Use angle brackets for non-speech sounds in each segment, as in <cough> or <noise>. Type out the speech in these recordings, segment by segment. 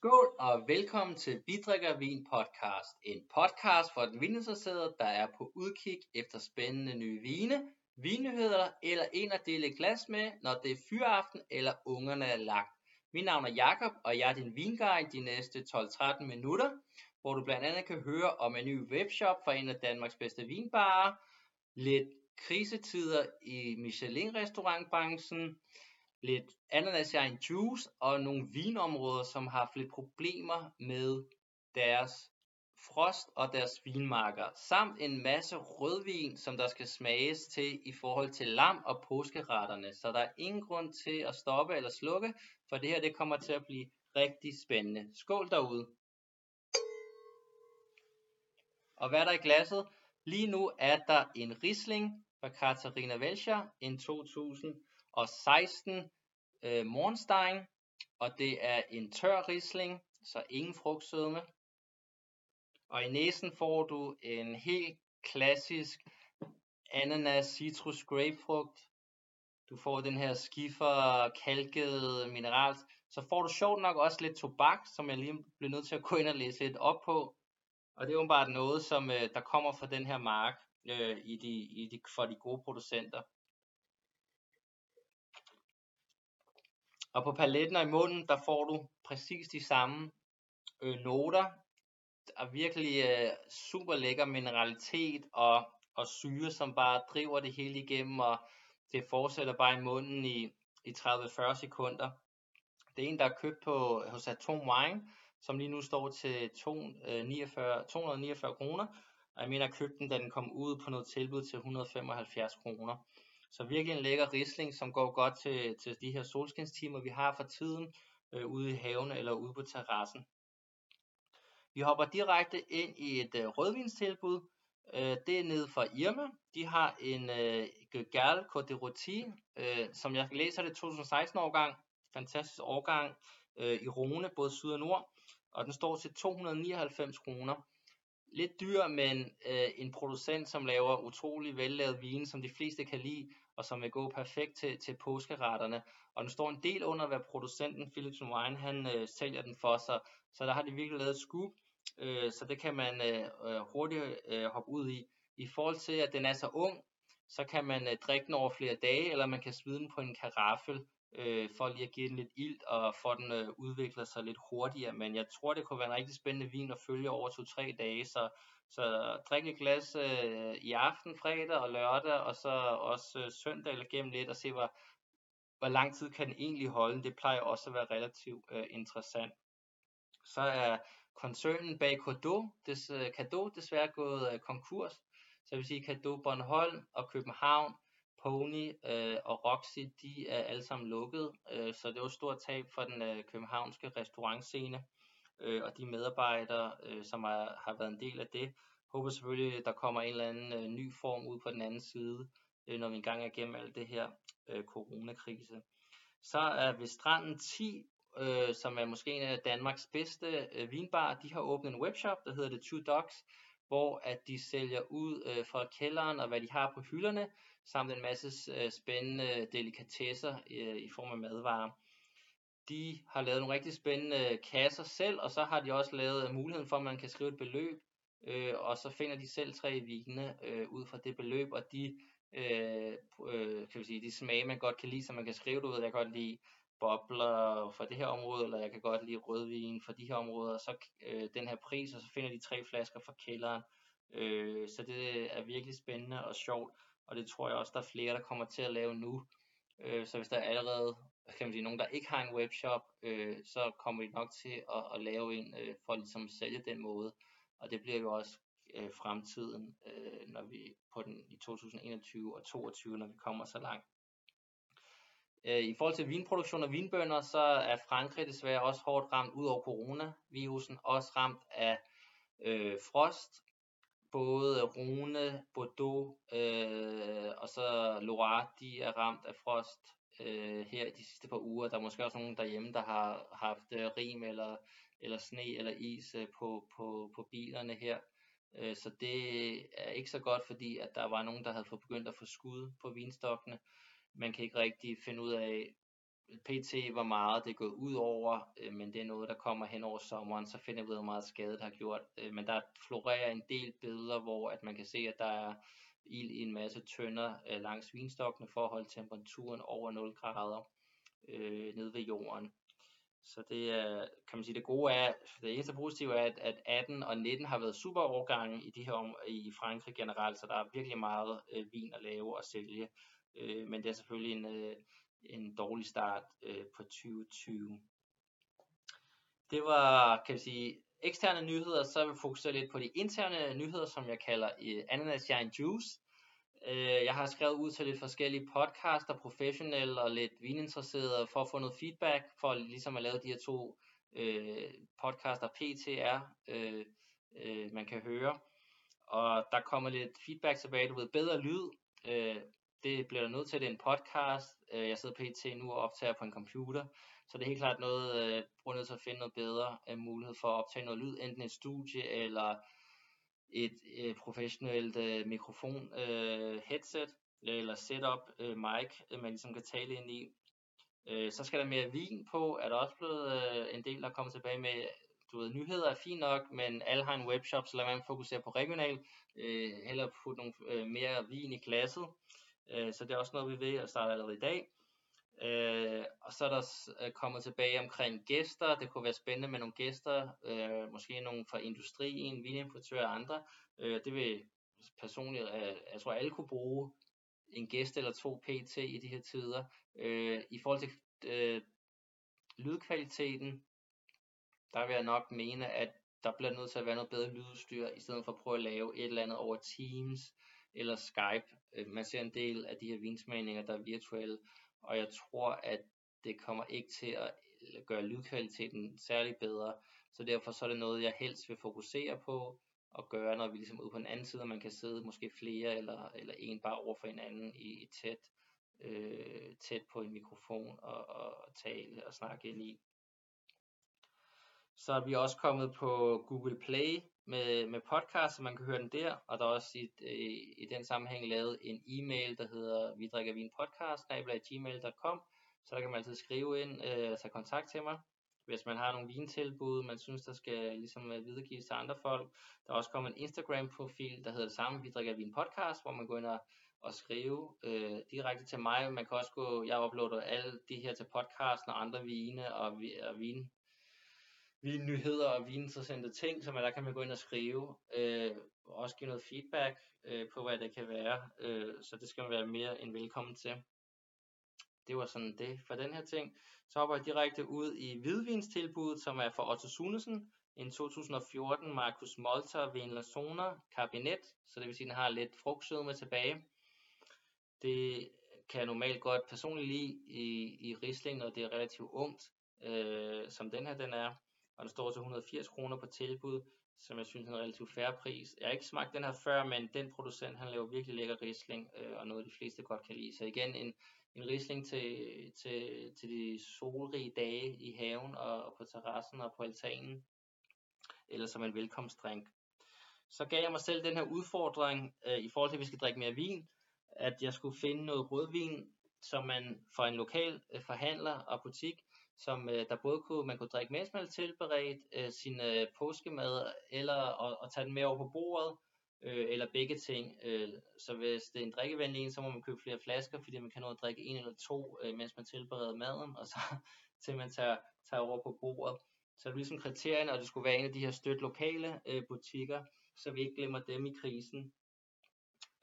Skål og velkommen til Bidrikker Vin Podcast. En podcast for den vininteresserede, der er på udkig efter spændende nye vine, vinnyheder eller en at dele glas med, når det er fyraften eller ungerne er lagt. Mit navn er Jakob og jeg er din vinguide de næste 12-13 minutter, hvor du blandt andet kan høre om en ny webshop for en af Danmarks bedste vinbarer, lidt krisetider i Michelin-restaurantbranchen, lidt ananasjern juice og nogle vinområder, som har haft lidt problemer med deres frost og deres vinmarker, samt en masse rødvin, som der skal smages til i forhold til lam og påskeretterne. Så der er ingen grund til at stoppe eller slukke, for det her det kommer til at blive rigtig spændende. Skål derude! Og hvad er der i glasset? Lige nu er der en Riesling fra Katarina Welcher, en 2016 øh, Mornstein, og det er en tør Riesling, så ingen frugtsødme. Og i næsen får du en helt klassisk ananas, citrus, grapefrugt. Du får den her skiffer, kalket mineral. Så får du sjovt nok også lidt tobak, som jeg lige blev nødt til at gå ind og læse lidt op på. Og det er jo bare noget, som øh, der kommer fra den her mark øh, i de, i de, for de gode producenter. Og på paletten og i munden, der får du præcis de samme øh, noter. Der virkelig øh, super lækker mineralitet og, og syre, som bare driver det hele igennem, og det fortsætter bare i munden i, i 30-40 sekunder. Det er en, der er købt på, hos Atom Wine, som lige nu står til 249, 249 øh, kroner. Og jeg mener, at købte den, da den kom ud på noget tilbud til 175 kroner. Så virkelig en lækker risling, som går godt til, til de her solskinstimer, vi har for tiden øh, ude i haven eller ude på terrassen. Vi hopper direkte ind i et øh, rødvinstilbud. Øh, det er nede fra Irma. De har en øh, Gerl Côte de øh, som jeg læser det 2016 årgang. Fantastisk årgang øh, i Rone, både syd og nord. Og den står til 299 kroner lidt dyr, men øh, en producent, som laver utrolig vellavet vin, som de fleste kan lide, og som vil gå perfekt til, til påskeretterne. Og den står en del under, hvad producenten Philips Wine, han øh, sælger den for sig. Så der har de virkelig lavet et scoop, øh, så det kan man øh, øh, hurtigt øh, hoppe ud i. I forhold til, at den er så ung, så kan man øh, drikke den over flere dage, eller man kan smide den på en karaffel, øh, for lige at give den lidt ilt og få den øh, udvikler sig lidt hurtigere. Men jeg tror, det kunne være en rigtig spændende vin at følge over 2-3 dage. Så, så drik et glas øh, i aften, fredag og lørdag, og så også øh, søndag eller gennem lidt, og se, hvor, hvor lang tid kan den egentlig holde. Det plejer også at være relativt øh, interessant. Så er koncernen bag Cadeau, des, øh, Cadeau desværre gået øh, konkurs. Så jeg vil sige, Cadeau Bornholm og København Pony øh, og Roxy, de er alle sammen lukket, øh, så det var et stort tab for den øh, københavnske restaurantscene øh, og de medarbejdere, øh, som har, har været en del af det. Håber selvfølgelig, der kommer en eller anden øh, ny form ud på den anden side, øh, når vi engang er igennem alt det her øh, coronakrise. Så er ved Stranden 10, øh, som er måske en af Danmarks bedste øh, vinbar, de har åbnet en webshop, der hedder The Two Dogs, hvor at de sælger ud øh, fra kælderen og hvad de har på hylderne, samt en masse øh, spændende delikatesser øh, i form af madvarer. De har lavet nogle rigtig spændende øh, kasser selv, og så har de også lavet øh, muligheden for, at man kan skrive et beløb, øh, og så finder de selv tre vine øh, ud fra det beløb, og de, øh, øh, kan vi sige, de smage, man godt kan lide, så man kan skrive det ud, jeg kan godt lide bobler for det her område, eller jeg kan godt lide rødvin for de her områder, og så øh, den her pris, og så finder de tre flasker fra kælderen. Øh, så det er virkelig spændende og sjovt og det tror jeg også, der er flere, der kommer til at lave nu. Øh, så hvis der er allerede kan man sige, nogen, der ikke har en webshop, øh, så kommer de nok til at, at lave en øh, for ligesom at ligesom sælge den måde. Og det bliver jo også øh, fremtiden, øh, når vi på den i 2021 og 2022, når vi kommer så langt. Øh, I forhold til vinproduktion og vinbønder, så er Frankrig desværre også hårdt ramt ud over coronavirusen, også ramt af øh, frost både Rune, Bordeaux øh, og så Loire, de er ramt af frost øh, her de sidste par uger. Der er måske også nogen derhjemme, der har haft øh, rim eller, eller sne eller is øh, på, på, på bilerne her. Øh, så det er ikke så godt, fordi at der var nogen, der havde fået begyndt at få skud på vinstokkene. Man kan ikke rigtig finde ud af, pt. hvor meget det er gået ud over, øh, men det er noget, der kommer hen over sommeren, så finder vi ud af, hvor meget skade det har gjort. Øh, men der florerer en del billeder, hvor at man kan se, at der er ild i en masse tønder øh, langs vinstokkene for at holde temperaturen over 0 grader øh, nede ved jorden. Så det er, kan man sige, det gode er, det eneste positive er, at, at 18 og 19 har været super overgange i de her om, i Frankrig generelt, så der er virkelig meget øh, vin at lave og sælge. Øh, men det er selvfølgelig en, øh, en dårlig start øh, på 2020. Det var, kan vi sige, eksterne nyheder, så vil jeg fokusere lidt på de interne nyheder, som jeg kalder øh, Ananas Shine Juice. Øh, jeg har skrevet ud til lidt forskellige podcaster, professionelle og lidt vininteresserede, for at få noget feedback, for ligesom at lave de her to øh, podcaster PTR, øh, øh, man kan høre. Og der kommer lidt feedback tilbage, du ved, bedre lyd. Øh, det bliver der nødt til, det er en podcast. Øh, jeg sidder pt. nu og optager på en computer. Så det er helt klart noget, øh, bruger nødt til at finde noget bedre øh, mulighed for at optage noget lyd, enten et studie eller et øh, professionelt øh, mikrofon øh, headset eller setup øh, mic, øh, man ligesom kan tale ind i. Øh, så skal der mere vin på, er der også blevet øh, en del, der kommer tilbage med, du ved, nyheder er fint nok, men alle har en webshop, så lad man fokusere på regional, øh, heller putte nogle øh, mere vin i glasset. Øh, så det er også noget, vi ved at starte allerede i dag. Øh, og så er der øh, kommet tilbage omkring gæster. Det kunne være spændende med nogle gæster, øh, måske nogle fra industrien, vinimportører og andre. Øh, det vil personligt, øh, jeg tror alle kunne bruge en gæst eller to pt. i de her tider. Øh, I forhold til øh, lydkvaliteten, der vil jeg nok mene, at der bliver nødt til at være noget bedre lydudstyr, i stedet for at prøve at lave et eller andet over Teams eller Skype. Øh, man ser en del af de her vinsmagninger, der er virtuelle, og jeg tror, at det kommer ikke til at gøre lydkvaliteten særlig bedre, så derfor så er det noget, jeg helst vil fokusere på og gøre, når vi ligesom er ude på den anden side, og man kan sidde måske flere eller, eller en bare over for hinanden i, i tæt, øh, tæt på en mikrofon og, og tale og snakke ind i. Så er vi også kommet på Google Play med, med podcast, så man kan høre den der, og der er også i, i, i den sammenhæng lavet en e-mail, der hedder vi drikker vin podcast, gmail.com, så der kan man altid skrive ind, øh, tage kontakt til mig, hvis man har nogle vintilbud, man synes, der skal ligesom øh, videregives til andre folk. Der er også kommet en Instagram-profil, der hedder det samme, vi drikker vin podcast, hvor man går ind og, og skrive øh, direkte til mig. Man kan også gå, jeg uploader alle de her til podcasten og andre vine og, og vin vinnyheder og vininteressante ting, så der kan man gå ind og skrive, øh, og også give noget feedback øh, på, hvad det kan være, øh, så det skal man være mere end velkommen til. Det var sådan det for den her ting. Så hopper jeg direkte ud i hvidvinstilbuddet, som er for Otto Sunesen, en 2014 Marcus Molter Vinlasona Cabinet, så det vil sige, at den har lidt frugtsødme tilbage. Det kan jeg normalt godt personligt lide i, i Riesling, når det er relativt ungt, øh, som den her den er og den står til 180 kroner på tilbud, som jeg synes er en relativt færre pris. Jeg har ikke smagt den her før, men den producent, han laver virkelig lækker Riesling, øh, og noget de fleste godt kan lide. Så igen, en, en Riesling til, til, til de solrige dage i haven og, og på terrassen og på altanen, eller som en velkomstdrink. Så gav jeg mig selv den her udfordring, øh, i forhold til, at vi skal drikke mere vin, at jeg skulle finde noget rødvin, som man fra en lokal øh, forhandler og butik som øh, der både kunne, man kunne drikke mens man tilberedt øh, sin øh, påskemad, eller og, og tage den med over på bordet, øh, eller begge ting. Øh, så hvis det er en drikkevenlig en, så må man købe flere flasker, fordi man kan nå at drikke en eller to, øh, mens man tilbereder maden, og så <laughs> til man tager, tager over på bordet. Så det er ligesom kriterierne, og det skulle være en af de her støtte lokale øh, butikker, så vi ikke glemmer dem i krisen.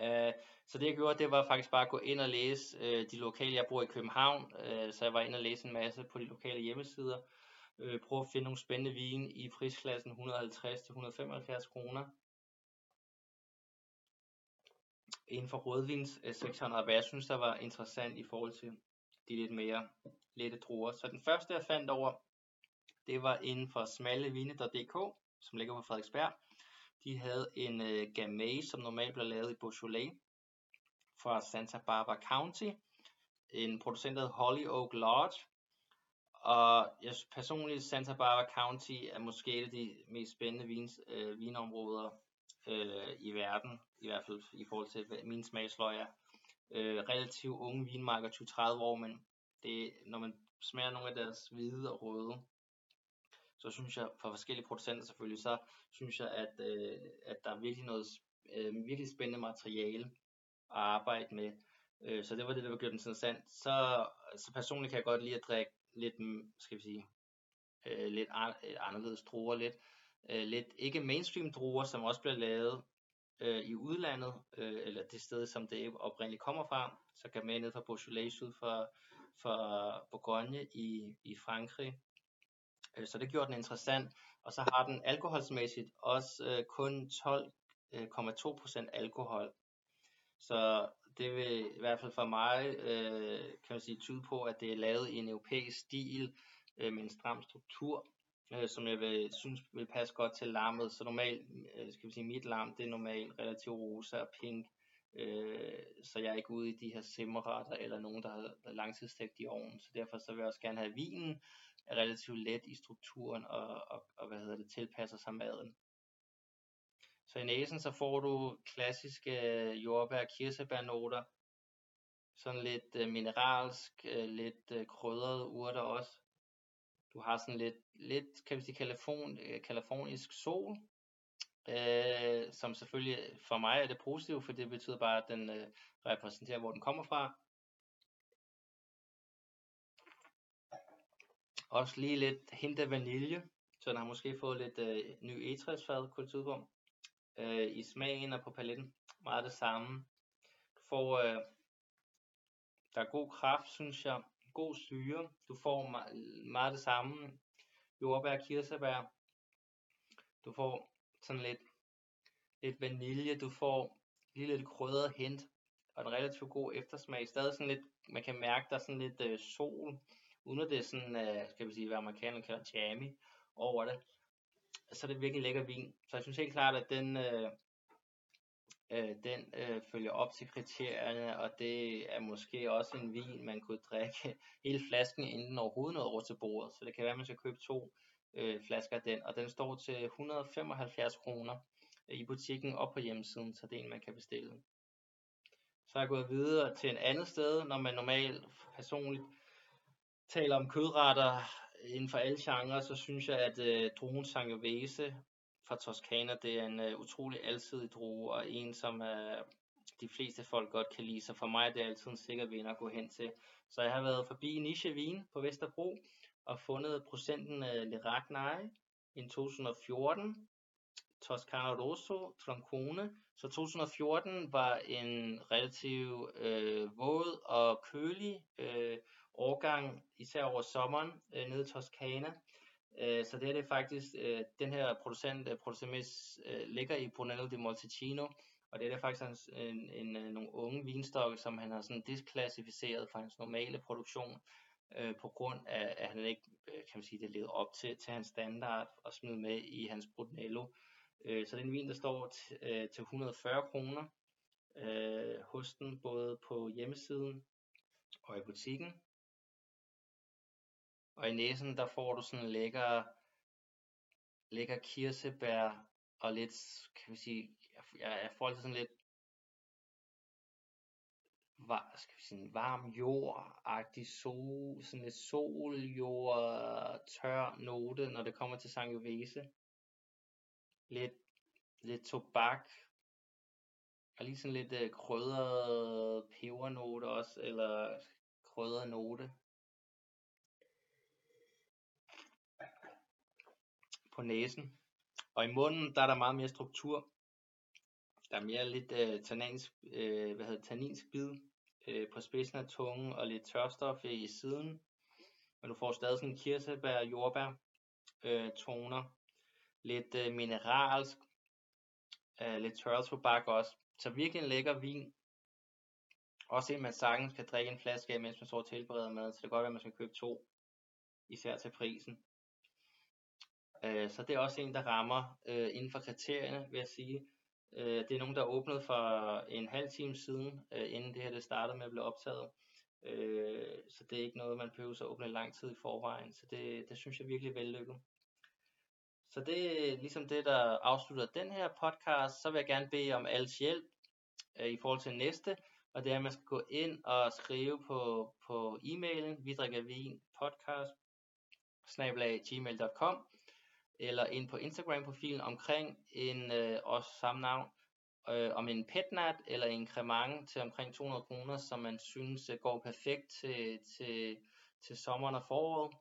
Øh, så det jeg gjorde, det var faktisk bare at gå ind og læse øh, de lokale, jeg bor i København, øh, så jeg var ind og læse en masse på de lokale hjemmesider, øh, prøve at finde nogle spændende vin i prisklassen 150-175 kroner. Inden for rødvins øh, 600, hvad jeg synes, der var interessant i forhold til de lidt mere lette druer. Så den første, jeg fandt over, det var inden for smallevine.dk, som ligger på Frederiksberg. De havde en øh, Gamay, som normalt bliver lavet i Beaujolais fra Santa Barbara County. En producent, hed Holly Oak Lodge. Og jeg personligt, Santa Barbara County er måske et af de mest spændende vins, øh, vinområder øh, i verden, i hvert fald i forhold til min smagsløg er. Øh, relativt unge vinmarker, 20-30 år, men det, når man smager nogle af deres hvide og røde, så synes jeg, for forskellige producenter selvfølgelig, så synes jeg, at, øh, at der er virkelig noget øh, virkelig spændende materiale at arbejde med. Øh, så det var det, der var gjort interessant. Så, så personligt kan jeg godt lide at drikke lidt, mm, skal vi sige, øh, lidt øh, anderledes druer, lidt, øh, lidt ikke mainstream druer, som også bliver lavet øh, i udlandet, øh, eller det sted, som det oprindeligt kommer fra, så kan man ned fra Beaujolais syd for, for Bourgogne i, i Frankrig. Øh, så det gjorde den interessant, og så har den alkoholsmæssigt også øh, kun 12,2% øh, alkohol. Så det vil i hvert fald for mig, øh, kan man sige, tyde på, at det er lavet i en europæisk stil øh, med en stram struktur, øh, som jeg vil, synes vil passe godt til larmet. Så normalt, øh, skal vi sige, mit larm, det er normalt relativt rosa og pink, øh, så jeg er ikke ude i de her simmerretter eller nogen, der har langtidsstegt i ovnen. Så derfor så vil jeg også gerne have vinen er relativt let i strukturen og, og, og hvad hedder det, tilpasser sig maden. Så i næsen så får du klassiske øh, jordbær- og kirsebærnoter, sådan lidt øh, mineralsk, øh, lidt øh, krydrede urter også. Du har sådan lidt, lidt kan vi sige, kalifon, øh, kalifornisk sol, øh, som selvfølgelig for mig er det positivt, for det betyder bare, at den øh, repræsenterer, hvor den kommer fra. Også lige lidt hint af vanilje, så den har måske fået lidt øh, ny egetræsfad kulturrum øh, i smagen og på paletten. Meget det samme. Du får, øh, der er god kraft, synes jeg. God syre. Du får meget, meget det samme. Jordbær, kirsebær. Du får sådan lidt, lidt vanilje. Du får lige lidt krydret hint og en relativt god eftersmag. Stadig sådan lidt, man kan mærke, der er sådan lidt øh, sol, uden at det er sådan, øh, skal vi sige, hvad amerikanerne kalder jammy over det så er det virkelig lækker vin. Så jeg synes helt klart, at den, øh, øh, den øh, følger op til kriterierne, og det er måske også en vin, man kunne drikke hele flasken, inden den overhovedet nåede over til bordet. Så det kan være, at man skal købe to øh, flasker af den, og den står til 175 kroner i butikken og på hjemmesiden, så det er en, man kan bestille. Så er jeg gået videre til en andet sted, når man normalt personligt taler om kødretter, inden for alle genrer, så synes jeg, at øh, druen Sangiovese fra Toscana, det er en øh, utrolig alsidig drue, og en, som øh, de fleste folk godt kan lide. Så for mig er det altid en sikker vinder at gå hen til. Så jeg har været forbi Niche Vin på Vesterbro, og fundet procenten øh, Le Nye i 2014, Toscana Rosso, Troncone. Så 2014 var en relativt øh, våd og kølig øh, årgang, især over sommeren, øh, nede i Toscana. Øh, så det er det faktisk, øh, den her producent, øh, øh, ligger i Brunello di Montalcino, og det er faktisk en, en, en, nogle unge vinstokke, som han har sådan disklassificeret fra hans normale produktion, øh, på grund af, at han ikke, øh, kan man sige, det levede op til, til hans standard og smide med i hans Brunello. Øh, så det er en vin, der står t, øh, til 140 kroner øh, hos den, både på hjemmesiden og i butikken. Og i næsen, der får du sådan lækker, lækker kirsebær og lidt, kan vi sige, jeg, jeg får altid sådan lidt var, skal vi sige, varm jord-agtig sol, sådan lidt soljord, tør note, når det kommer til Sangiovese. Lidt, lidt tobak, og lige sådan lidt øh, krydret pebernote også, eller krydret note. På næsen. Og i munden, der er der meget mere struktur. Der er mere lidt øh, tannins, øh, hvad hedder, tanninsk bid øh, på spidsen af tungen og lidt tørstof i siden. Men du får stadig sådan kirsebær og jordbær øh, toner. Lidt øh, mineralsk. Øh, lidt tørretobak også. Så virkelig en lækker vin. Også en, man sagtens kan drikke en flaske af, mens man så tilbereder mad. Så det kan godt være, at man skal købe to. Især til prisen. Øh, så det er også en, der rammer øh, inden for kriterierne, vil jeg sige. Øh, det er nogen, der åbnede åbnet for en halv time siden, øh, inden det her det startede med at blive optaget. Øh, så det er ikke noget, man behøver at åbne lang tid i forvejen. Så det, det synes jeg virkelig er vellykket. Så det er ligesom det, der afslutter den her podcast. Så vil jeg gerne bede om alles hjælp øh, i forhold til næste, og det er, at man skal gå ind og skrive på, på e-mailen, vi drikker vin podcast, gmail.com, eller ind på Instagram-profilen omkring en øh, også samme navn, øh, om en petnat eller en cremant til omkring 200 kroner, som man synes øh, går perfekt til, til, til sommeren og foråret.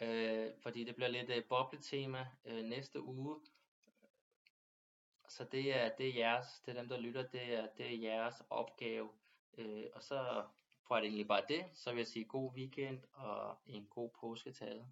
Øh, fordi det bliver lidt øh, bobletema øh, næste uge. Så det er, det er jeres, det er dem der lytter, det er, det er jeres opgave. Øh, og så får jeg det egentlig bare det, så vil jeg sige god weekend og en god påske til alle.